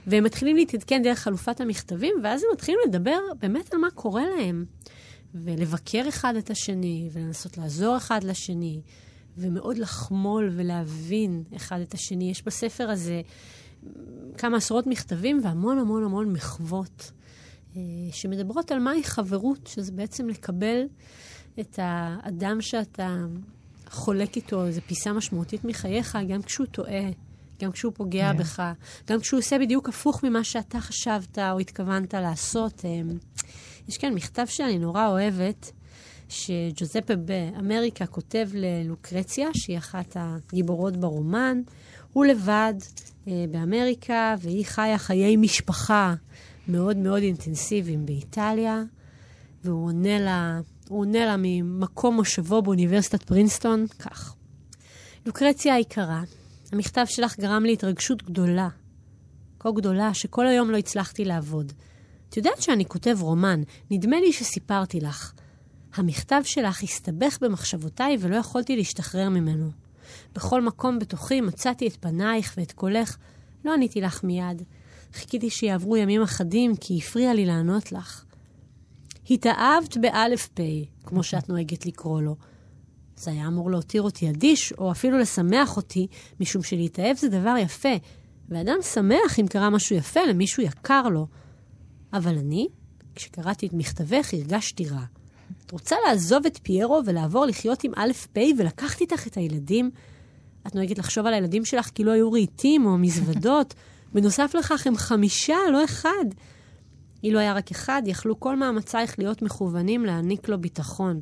והם מתחילים להתעדכן דרך חלופת המכתבים, ואז הם מתחילים לדבר באמת על מה קורה להם, ולבקר אחד את השני, ולנסות לעזור אחד לשני. ומאוד לחמול ולהבין אחד את השני. יש בספר הזה כמה עשרות מכתבים והמון המון המון מחוות אה, שמדברות על מהי חברות, שזה בעצם לקבל את האדם שאתה חולק איתו איזו פיסה משמעותית מחייך, גם כשהוא טועה, גם כשהוא פוגע yeah. כן. בך, גם כשהוא עושה בדיוק הפוך ממה שאתה חשבת או התכוונת לעשות. אמ, יש כאן מכתב שאני נורא אוהבת, שג'וזפה באמריקה כותב ללוקרציה, שהיא אחת הגיבורות ברומן. הוא לבד אה, באמריקה, והיא חיה חיי משפחה מאוד מאוד אינטנסיביים באיטליה, והוא עונה לה, הוא עונה לה ממקום מושבו באוניברסיטת פרינסטון, כך. לוקרציה היקרה, המכתב שלך גרם לי התרגשות גדולה. כה גדולה שכל היום לא הצלחתי לעבוד. את יודעת שאני כותב רומן, נדמה לי שסיפרתי לך. המכתב שלך הסתבך במחשבותיי ולא יכולתי להשתחרר ממנו. בכל מקום בתוכי מצאתי את פנייך ואת קולך. לא עניתי לך מיד. חיכיתי שיעברו ימים אחדים, כי הפריע לי לענות לך. התאהבת באלף פ', כמו שאת נוהגת לקרוא לו. זה היה אמור להותיר אותי אדיש, או אפילו לשמח אותי, משום שלהתאהב זה דבר יפה, ואדם שמח אם קרה משהו יפה למישהו יקר לו. אבל אני, כשקראתי את מכתבך, הרגשתי רע. את רוצה לעזוב את פיירו ולעבור לחיות עם א' פ' ולקחת איתך את הילדים? את נוהגת לחשוב על הילדים שלך כאילו היו רהיטים או מזוודות. בנוסף לכך, הם חמישה, לא אחד. אילו היה רק אחד, יכלו כל מאמצייך להיות מכוונים להעניק לו ביטחון.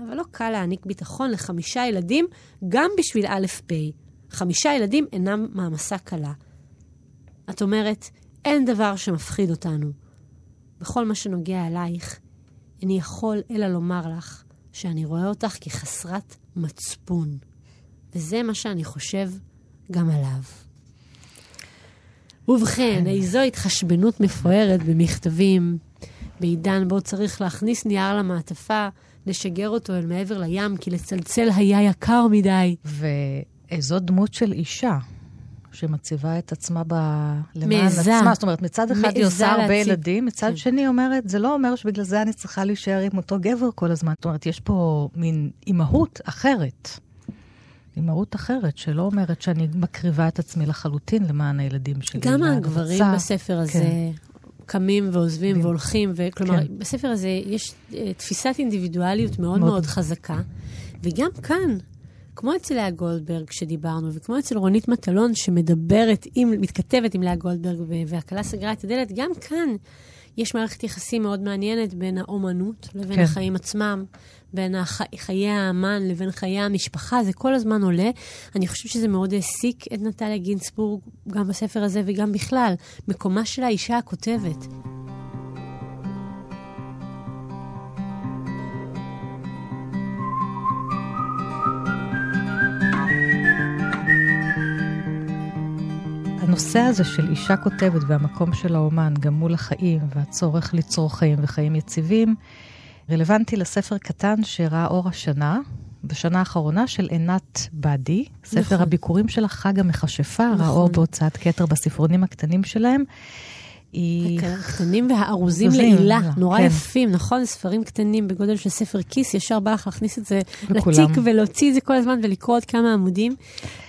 אבל לא קל להעניק ביטחון לחמישה ילדים, גם בשביל א' פ'. חמישה ילדים אינם מעמסה קלה. את אומרת, אין דבר שמפחיד אותנו. בכל מה שנוגע אלייך, איני יכול אלא לומר לך שאני רואה אותך כחסרת מצפון. וזה מה שאני חושב גם עליו. ובכן, איזו התחשבנות מפוארת במכתבים, בעידן בו צריך להכניס נייר למעטפה, לשגר אותו אל מעבר לים, כי לצלצל היה יקר מדי. ואיזו דמות של אישה. שמציבה את עצמה ב... למען מעזה. עצמה. זאת אומרת, מצד אחד היא עושה הרבה להציב. ילדים, מצד כן. שני אומרת, זה לא אומר שבגלל זה אני צריכה להישאר עם אותו גבר כל הזמן. זאת אומרת, יש פה מין אימהות אחרת. אימהות אחרת, שלא אומרת שאני מקריבה את עצמי לחלוטין למען הילדים שלי. גם הגברים רוצה- בספר הזה כן. קמים ועוזבים כן. והולכים, וכלומר, כן. בספר הזה יש אה, תפיסת אינדיבידואליות מאוד מאוד. מאוד חזקה, וגם כאן, כמו אצל לאה גולדברג שדיברנו, וכמו אצל רונית מטלון שמדברת, עם, מתכתבת עם לאה גולדברג והכלה סגרה את הדלת, גם כאן יש מערכת יחסים מאוד מעניינת בין האומנות לבין כן. החיים עצמם, בין הח... חיי האמן לבין חיי המשפחה, זה כל הזמן עולה. אני חושבת שזה מאוד העסיק את נטליה גינסבורג, גם בספר הזה וגם בכלל. מקומה של האישה הכותבת. הנושא הזה של אישה כותבת והמקום של האומן, גם מול החיים והצורך ליצור חיים וחיים יציבים, רלוונטי לספר קטן שראה אור השנה, בשנה האחרונה של עינת באדי, ספר נכון. הביקורים של חג המכשפה, ראה נכון. אור בהוצאת כתר בספרונים הקטנים שלהם. היא... הקטנים והארוזים ארוזים, לעילה, לא, נורא כן. יפים, נכון? ספרים קטנים בגודל של ספר כיס, ישר בא לך להכניס את זה לכולם. לתיק ולהוציא את זה כל הזמן ולקרוא עוד כמה עמודים.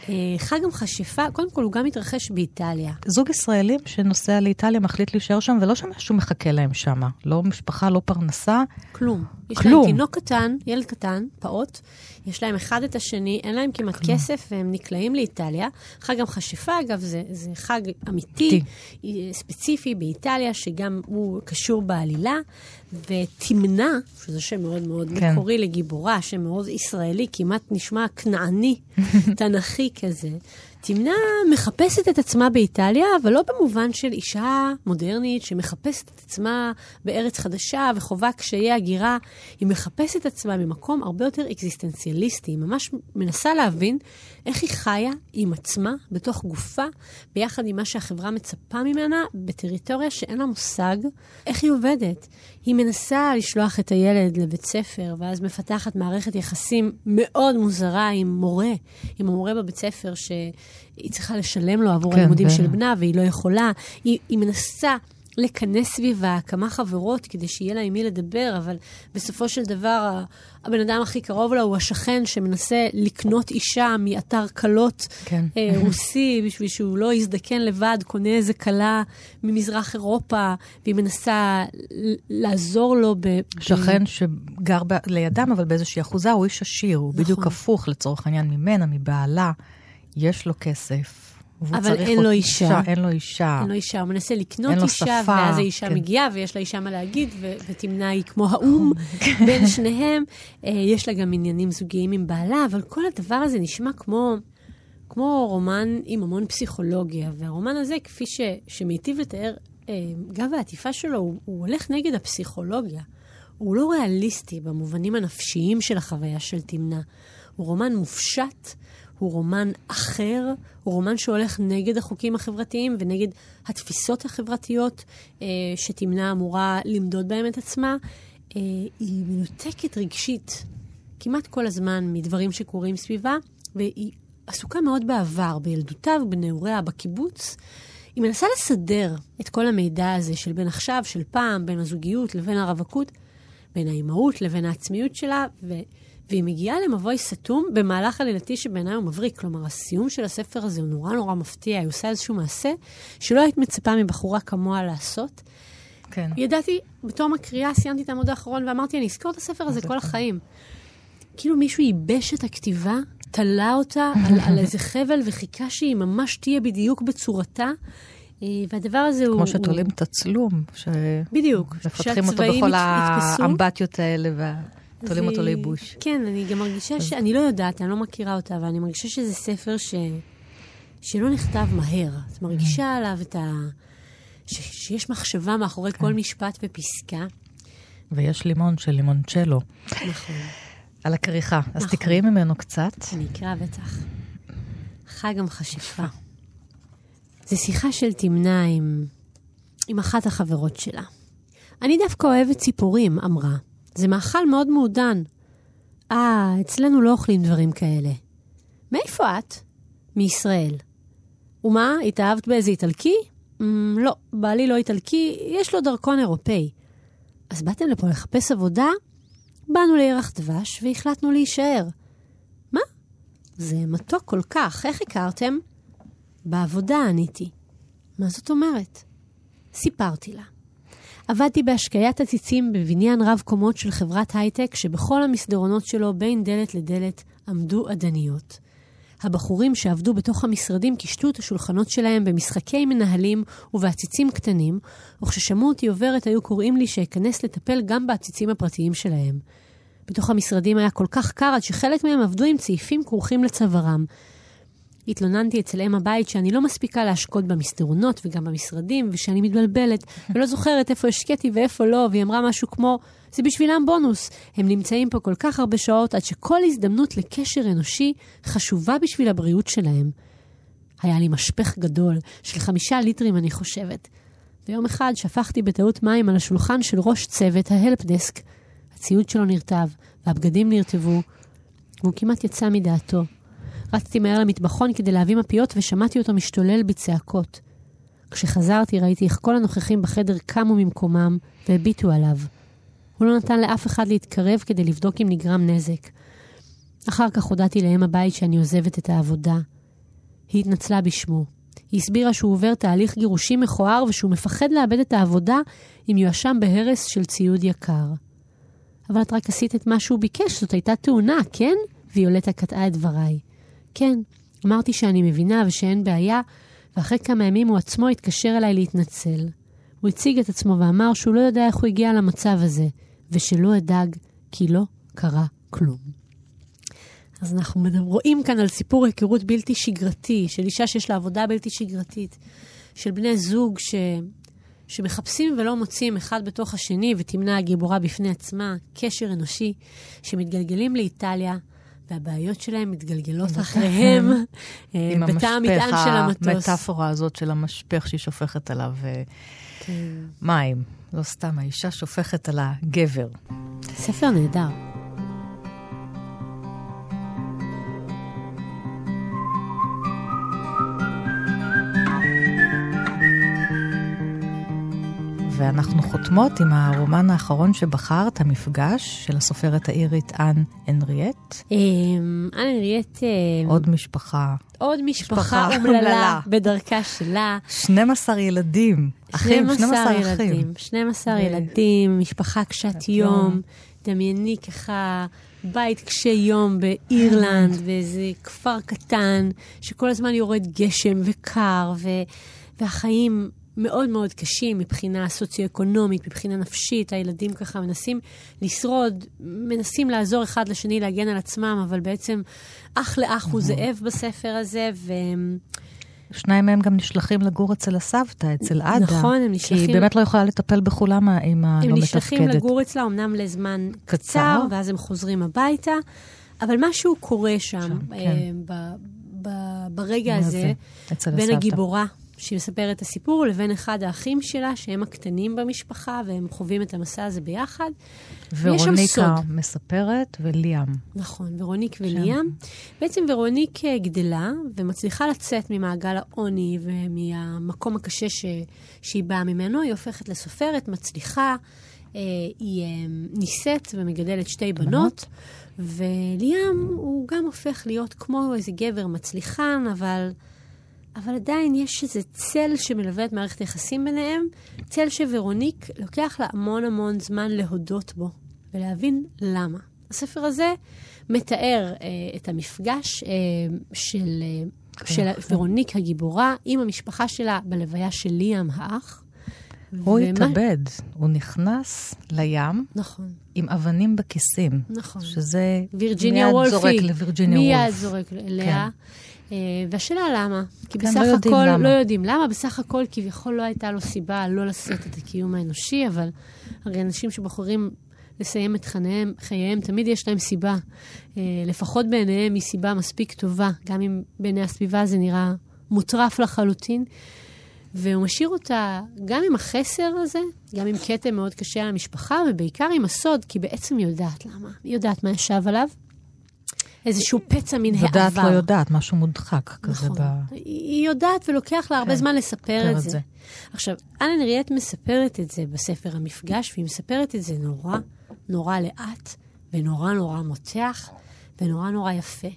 אה, חג המכשפה, קודם כל, הוא גם מתרחש באיטליה. זוג ישראלים שנוסע לאיטליה מחליט להישאר שם, ולא שמשהו מחכה להם שם. לא משפחה, לא פרנסה. כלום. יש כלום. להם תינוק קטן, ילד קטן, פעוט, יש להם אחד את השני, אין להם כמעט כסף, והם נקלעים לאיטליה. חג המכשפה, אגב, זה, זה חג אמיתי, אה, ספציפי באיטליה, שגם הוא קשור בעלילה, ותמנע, שזה שם מאוד מאוד כן. מקורי לגיבורה, שם מאוד ישראלי, כמעט נשמע כנעני, תנכי כזה. תמנע מחפשת את עצמה באיטליה, אבל לא במובן של אישה מודרנית שמחפשת את עצמה בארץ חדשה וחווה קשיי הגירה. היא מחפשת את עצמה ממקום הרבה יותר אקזיסטנציאליסטי. היא ממש מנסה להבין איך היא חיה עם עצמה, בתוך גופה, ביחד עם מה שהחברה מצפה ממנה, בטריטוריה שאין לה מושג איך היא עובדת. היא מנסה לשלוח את הילד לבית ספר, ואז מפתחת מערכת יחסים מאוד מוזרה עם מורה, עם המורה בבית ספר, שהיא צריכה לשלם לו עבור כן, הלימודים ו- של בנה, והיא לא יכולה. היא, היא מנסה לכנס סביבה כמה חברות כדי שיהיה לה עם מי לדבר, אבל בסופו של דבר הבן אדם הכי קרוב לה הוא השכן שמנסה לקנות אישה מאתר כלות כן. אה, רוסי, בשביל שהוא לא יזדקן לבד, קונה איזה כלה ממזרח אירופה, והיא מנסה לעזור לו ב... ב- שכן שגר ב... לידם, אבל באיזושהי אחוזה, הוא איש עשיר, הוא נכון. בדיוק הפוך לצורך העניין ממנה, מבעלה. יש לו כסף, אבל אין לו אישה. אין לו אישה. אין לו אישה, הוא מנסה לקנות אישה, שפה, ואז האישה כן. מגיעה ויש לה אישה מה להגיד, ו- ותמנע היא כמו האו"ם בין שניהם. אה, יש לה גם עניינים זוגיים עם בעלה, אבל כל הדבר הזה נשמע כמו, כמו רומן עם המון פסיכולוגיה. והרומן הזה, כפי ש- שמיטיב לתאר, אה, גם העטיפה שלו, הוא, הוא הולך נגד הפסיכולוגיה. הוא לא ריאליסטי במובנים הנפשיים של החוויה של תמנע. הוא רומן מופשט, הוא רומן אחר, הוא רומן שהולך נגד החוקים החברתיים ונגד התפיסות החברתיות אה, שתמנע אמורה למדוד בהם את עצמה. אה, היא מנותקת רגשית כמעט כל הזמן מדברים שקורים סביבה, והיא עסוקה מאוד בעבר, בילדותה ובנעוריה, בקיבוץ. היא מנסה לסדר את כל המידע הזה של בין עכשיו, של פעם, בין הזוגיות לבין הרווקות, בין האימהות לבין העצמיות שלה, ו... והיא מגיעה למבוי סתום במהלך עלילתי שבעיניי הוא מבריק. כלומר, הסיום של הספר הזה הוא נורא נורא מפתיע, היא עושה איזשהו מעשה שלא היית מצפה מבחורה כמוה לעשות. כן. ידעתי, בתום הקריאה סיימתי את העמוד האחרון ואמרתי, אני אזכור את הספר הזה כל החיים. כאילו מישהו ייבש את הכתיבה, תלה אותה על, על איזה חבל וחיכה שהיא ממש תהיה בדיוק בצורתה. אה, והדבר הזה הוא... כמו שתולים תצלום, ש... בדיוק. מפתחים אותו בכל. האמבטיות האלה, ותולים אותו לייבוש. כן, אני גם מרגישה ש... אני לא יודעת, אני לא מכירה אותה, אבל אני מרגישה שזה ספר ש... שלא נכתב מהר. את מרגישה עליו את ה... ש... שיש מחשבה מאחורי כל משפט ופסקה. ויש לימון של לימונצ'לו. נכון. על הכריכה. אז נכון. תקראי ממנו קצת. אני אקרא בטח. חג המכשפה. זו שיחה של תמנע עם, עם אחת החברות שלה. אני דווקא אוהבת ציפורים, אמרה. זה מאכל מאוד מעודן. אה, אצלנו לא אוכלים דברים כאלה. מאיפה את? מישראל. ומה, התאהבת באיזה איטלקי? Mm, לא, בעלי לא איטלקי, יש לו דרכון אירופאי. אז באתם לפה לחפש עבודה? באנו לירח דבש והחלטנו להישאר. מה? זה מתוק כל כך, איך הכרתם? בעבודה, עניתי. מה זאת אומרת? סיפרתי לה. עבדתי בהשקיית עציצים בבניין רב קומות של חברת הייטק, שבכל המסדרונות שלו בין דלת לדלת עמדו עדניות. הבחורים שעבדו בתוך המשרדים קישטו את השולחנות שלהם במשחקי מנהלים ובעציצים קטנים, וכששמעו אותי עוברת היו קוראים לי שאכנס לטפל גם בעציצים הפרטיים שלהם. בתוך המשרדים היה כל כך קר עד שחלק מהם עבדו עם צעיפים כרוכים לצווארם. התלוננתי אצל אם הבית שאני לא מספיקה להשקות במסדרונות וגם במשרדים, ושאני מתבלבלת, ולא זוכרת איפה השקיתי ואיפה לא, והיא אמרה משהו כמו, זה בשבילם בונוס. הם נמצאים פה כל כך הרבה שעות עד שכל הזדמנות לקשר אנושי חשובה בשביל הבריאות שלהם. היה לי משפך גדול, של חמישה ליטרים אני חושבת. ויום אחד שפכתי בטעות מים על השולחן של ראש צוות ההלפדסק. הציוד שלו נרטב, והבגדים נרטבו, והוא כמעט יצא מדעתו. רצתי מהר למטבחון כדי להביא מפיות ושמעתי אותו משתולל בצעקות. כשחזרתי ראיתי איך כל הנוכחים בחדר קמו ממקומם והביטו עליו. הוא לא נתן לאף אחד להתקרב כדי לבדוק אם נגרם נזק. אחר כך הודעתי לאם הבית שאני עוזבת את העבודה. היא התנצלה בשמו. היא הסבירה שהוא עובר תהליך גירושים מכוער ושהוא מפחד לאבד את העבודה אם יואשם בהרס של ציוד יקר. אבל את רק עשית את מה שהוא ביקש, זאת הייתה תאונה, כן? ויולטה קטעה את דבריי. כן, אמרתי שאני מבינה ושאין בעיה, ואחרי כמה ימים הוא עצמו התקשר אליי להתנצל. הוא הציג את עצמו ואמר שהוא לא יודע איך הוא הגיע למצב הזה, ושלא אדאג, כי לא קרה כלום. אז אנחנו מדבר, רואים כאן על סיפור היכרות בלתי שגרתי, של אישה שיש לה עבודה בלתי שגרתית, של בני זוג ש... שמחפשים ולא מוצאים אחד בתוך השני, ותמנע הגיבורה בפני עצמה, קשר אנושי, שמתגלגלים לאיטליה, והבעיות שלהם מתגלגלות אחריהם אה, עם בתא המטען של המטוס. המטאפורה הזאת של המשפך שהיא שופכת עליו אה, כן. מים. לא סתם, האישה שופכת על הגבר. ספר נהדר. ואנחנו חותמות עם הרומן האחרון שבחרת, המפגש של הסופרת האירית אן הנריאט. אמ, אנה נראית אה, עוד משפחה. עוד משפחה אומללה. בדרכה שלה. 12 ילדים. אחים, 12 אחים. ילדים. 12 ילדים, משפחה קשת יום, דמייני ככה בית קשה יום באירלנד, באיזה כפר קטן, שכל הזמן יורד גשם וקר, ו... והחיים מאוד מאוד קשים מבחינה סוציו-אקונומית, מבחינה נפשית. הילדים ככה מנסים לשרוד, מנסים לעזור אחד לשני להגן על עצמם, אבל בעצם אח לאח הוא זאב בספר הזה, ו... שניים מהם גם נשלחים לגור אצל הסבתא, אצל עדה. נכון, הם נשלחים... כי היא באמת לא יכולה לטפל בכולם האמא הלא מתפקדת. הם נשלחים לגור אצלה אמנם לזמן קצר, קצר, ואז הם חוזרים הביתה, אבל משהו קורה שם, שם אה, כן. ב, ב, ברגע הזה, בין הסבתא. הגיבורה שהיא מספרת את הסיפור, לבין אחד האחים שלה, שהם הקטנים במשפחה, והם חווים את המסע הזה ביחד. ורוניקה מספרת וליאם. נכון, ורוניק וליאם. בעצם ורוניק אה, גדלה ומצליחה לצאת ממעגל העוני ומהמקום הקשה ש... שהיא באה ממנו. היא הופכת לסופרת, מצליחה, אה, היא אה, נישאת ומגדלת שתי בנות. וליאם הוא גם הופך להיות כמו איזה גבר מצליחן, אבל... אבל עדיין יש איזה צל שמלווה את מערכת היחסים ביניהם, צל שורוניק לוקח לה המון המון זמן להודות בו ולהבין למה. הספר הזה מתאר אה, את המפגש אה, של, אה, של ורוניק הגיבורה עם המשפחה שלה בלוויה של ליאם האח. הוא ומה... התאבד, הוא נכנס לים. נכון. עם אבנים בכיסים. נכון. שזה וירג'יניה מיד וולפי. זורק לווירג'יניה וולף. מיד זורק אליה. כן. אה, והשאלה למה? כי כן, בסך לא יודעים הכל, למה. לא יודעים למה, בסך הכל כביכול לא הייתה לו סיבה לא לשאת את הקיום האנושי, אבל הרי אנשים שבוחרים לסיים את חייהם, חייהם תמיד יש להם סיבה. אה, לפחות בעיניהם היא סיבה מספיק טובה, גם אם בעיני הסביבה זה נראה מוטרף לחלוטין. והוא משאיר אותה גם עם החסר הזה, גם עם כתם מאוד קשה על המשפחה, ובעיקר עם הסוד, כי בעצם היא יודעת למה. היא יודעת מה ישב עליו. איזשהו פצע מן העבר. יודעת לא יודעת, משהו מודחק כזה. נכון. ב... היא יודעת ולוקח לה הרבה כן, זמן לספר את את זה. זה. עכשיו, אלן ריאט מספרת את זה בספר המפגש, והיא מספרת את זה נורא נורא לאט, ונורא נורא מותח, ונורא נורא יפה.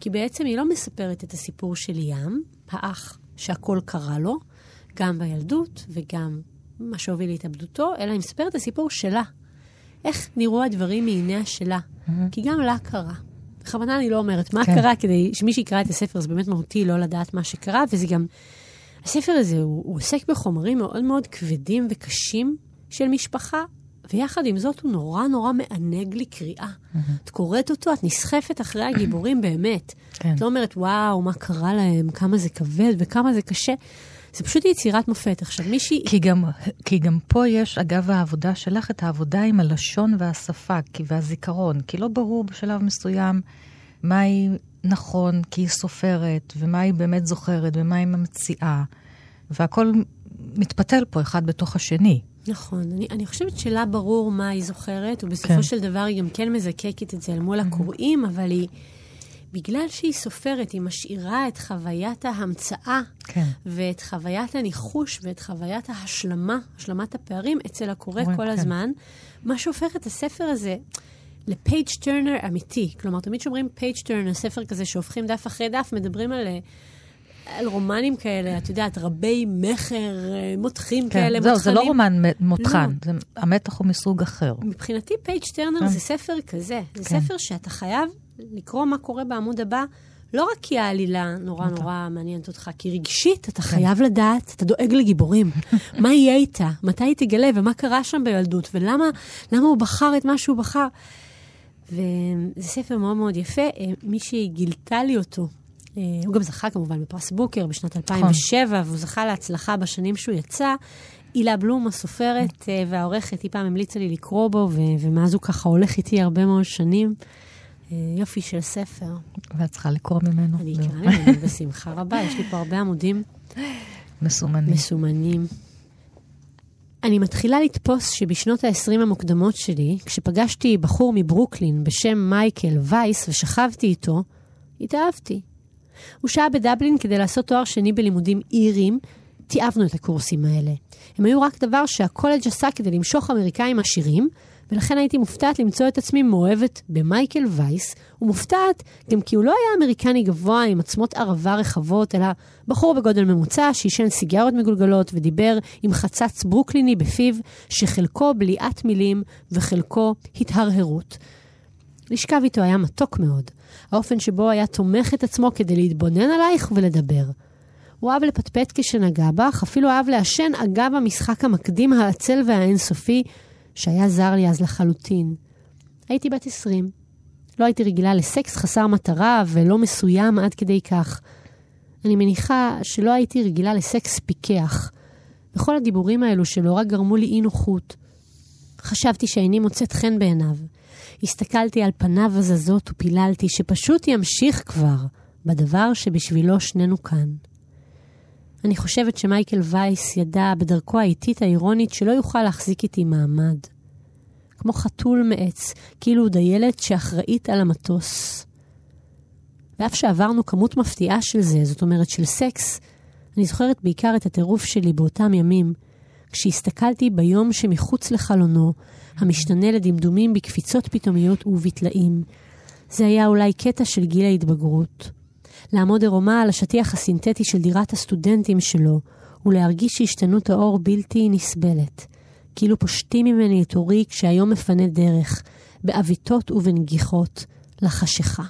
כי בעצם היא לא מספרת את הסיפור של ים, האח שהכל קרה לו, גם בילדות וגם מה שהוביל להתאבדותו, אלא היא מספרת את הסיפור שלה. איך נראו הדברים מעיניה שלה. כי גם לה קרה. בכוונה אני לא אומרת מה כן. קרה, כדי שמי שיקרא את הספר זה באמת מהותי לא לדעת מה שקרה, וזה גם... הספר הזה, הוא, הוא עוסק בחומרים מאוד מאוד כבדים וקשים של משפחה, ויחד עם זאת הוא נורא נורא מענג לי קריאה. את קוראת אותו, את נסחפת אחרי הגיבורים באמת. כן. את לא אומרת, וואו, מה קרה להם, כמה זה כבד וכמה זה קשה. זה פשוט יצירת מופת. עכשיו, מישהי... כי גם, כי גם פה יש, אגב העבודה שלך, את העבודה עם הלשון והשפה כי, והזיכרון. כי לא ברור בשלב מסוים מה היא נכון, כי היא סופרת, ומה היא באמת זוכרת, ומה היא ממציאה. והכל מתפתל פה אחד בתוך השני. נכון. אני, אני חושבת שלה ברור מה היא זוכרת, ובסופו כן. של דבר היא גם כן מזקקת את זה אל מול הקוראים, אבל היא... בגלל שהיא סופרת, היא משאירה את חוויית ההמצאה כן. ואת חוויית הניחוש ואת חוויית ההשלמה, השלמת הפערים אצל הקורא קורא, כל כן. הזמן, מה שהופך את הספר הזה ל page turner אמיתי. כלומר, תמיד שאומרים page turner, ספר כזה שהופכים דף אחרי דף, מדברים על, על רומנים כאלה, את יודעת, רבי מכר, מותחים כן. כאלה, זהו, מותחנים. זה לא רומן מ- מותחן, לא. זה, המתח הוא מסוג אחר. מבחינתי פייג' טרנר כן. זה ספר כזה. זה כן. ספר שאתה חייב לקרוא מה קורה בעמוד הבא, לא רק כי העלילה נורא נכון. נורא מעניינת אותך, כי רגשית אתה חייב לדעת, אתה דואג לגיבורים. מה יהיה איתה? מתי היא תגלה? ומה קרה שם בילדות? ולמה למה הוא בחר את מה שהוא בחר? וזה ספר מאוד מאוד יפה. אה, מישהי גילתה לי אותו. אה, הוא גם זכה כמובן בפרס בוקר בשנת 2007, והוא זכה להצלחה בשנים שהוא יצא. הילה בלום, הסופרת אה, והעורכת, היא פעם המליצה לי לקרוא בו, ומאז הוא ככה הולך איתי הרבה מאוד שנים. אה, יופי של ספר. ואת צריכה לקרוא ממנו. אני. אקרא ממנו בשמחה רבה, יש לי פה הרבה עמודים מסומנים. מסומנים. אני מתחילה לתפוס שבשנות ה-20 המוקדמות שלי, כשפגשתי בחור מברוקלין בשם מייקל וייס ושכבתי איתו, התאהבתי. הוא שהה בדבלין כדי לעשות תואר שני בלימודים איריים, תיעבנו את הקורסים האלה. הם היו רק דבר שהקולג' עשה כדי למשוך אמריקאים עשירים, ולכן הייתי מופתעת למצוא את עצמי מאוהבת במייקל וייס, ומופתעת גם כי הוא לא היה אמריקני גבוה עם עצמות ערבה רחבות, אלא בחור בגודל ממוצע שעישן סיגרות מגולגלות ודיבר עם חצץ ברוקליני בפיו, שחלקו בליעת מילים וחלקו התהרהרות. לשכב איתו היה מתוק מאוד, האופן שבו היה תומך את עצמו כדי להתבונן עלייך ולדבר. הוא אהב לפטפט כשנגע בך, אפילו אהב לעשן אגב המשחק המקדים העצל והאינסופי, שהיה זר לי אז לחלוטין. הייתי בת עשרים. לא הייתי רגילה לסקס חסר מטרה ולא מסוים עד כדי כך. אני מניחה שלא הייתי רגילה לסקס פיקח. וכל הדיבורים האלו שלו רק גרמו לי אי נוחות. חשבתי שאיני מוצאת חן בעיניו. הסתכלתי על פניו הזזות ופיללתי שפשוט ימשיך כבר בדבר שבשבילו שנינו כאן. אני חושבת שמייקל וייס ידע בדרכו האיטית האירונית שלא יוכל להחזיק איתי מעמד. כמו חתול מעץ, כאילו הוא דיילת שאחראית על המטוס. ואף שעברנו כמות מפתיעה של זה, זאת אומרת של סקס, אני זוכרת בעיקר את הטירוף שלי באותם ימים, כשהסתכלתי ביום שמחוץ לחלונו, המשתנה לדמדומים בקפיצות פתאומיות ובטלאים. זה היה אולי קטע של גיל ההתבגרות. לעמוד ערומה על השטיח הסינתטי של דירת הסטודנטים שלו, ולהרגיש שהשתנות האור בלתי נסבלת. כאילו פושטים ממני את אורי כשהיום מפנה דרך, בעוויתות ובנגיחות, לחשיכה.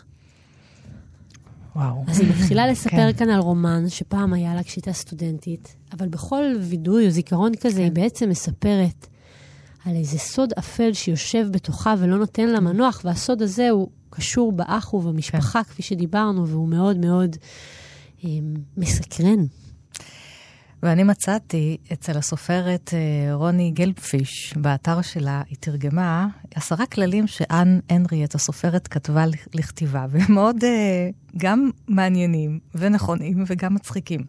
וואו. אז היא מתחילה לספר כן. כאן על רומן שפעם היה לה כשהייתה סטודנטית, אבל בכל וידוי או זיכרון כזה כן. היא בעצם מספרת על איזה סוד אפל שיושב בתוכה ולא נותן לה מנוח, והסוד הזה הוא קשור באח ובמשפחה, כפי שדיברנו, והוא מאוד מאוד אה, מסקרן. ואני מצאתי אצל הסופרת אה, רוני גלבפיש, באתר שלה, היא תרגמה עשרה כללים שאן הנריאט, הסופרת, כתבה לכתיבה, והם מאוד אה, גם מעניינים ונכונים וגם מצחיקים.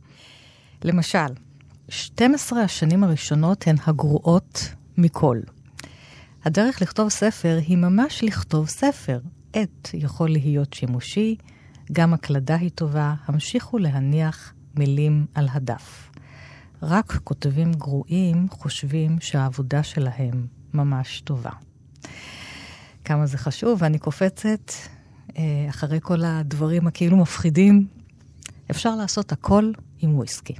למשל, 12 השנים הראשונות הן הגרועות מכל. הדרך לכתוב ספר היא ממש לכתוב ספר. עט יכול להיות שימושי, גם הקלדה היא טובה, המשיכו להניח מילים על הדף. רק כותבים גרועים חושבים שהעבודה שלהם ממש טובה. כמה זה חשוב, ואני קופצת אה, אחרי כל הדברים הכאילו מפחידים. אפשר לעשות הכל עם וויסקי.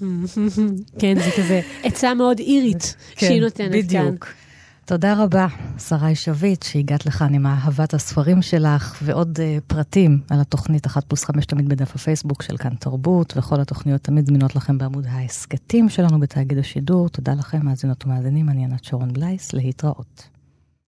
כן, זה כזה עצה מאוד אירית שהיא נותנת כאן. כן, בדיוק. תודה רבה, שרי שביט, שהגעת לכאן עם אהבת הספרים שלך, ועוד uh, פרטים על התוכנית אחת פלוס חמש תמיד בדף הפייסבוק של כאן תרבות, וכל התוכניות תמיד זמינות לכם בעמוד ההסכתים שלנו בתאגיד השידור. תודה לכם, מאזינות ומאזינים, אני ענת שרון בלייס, להתראות.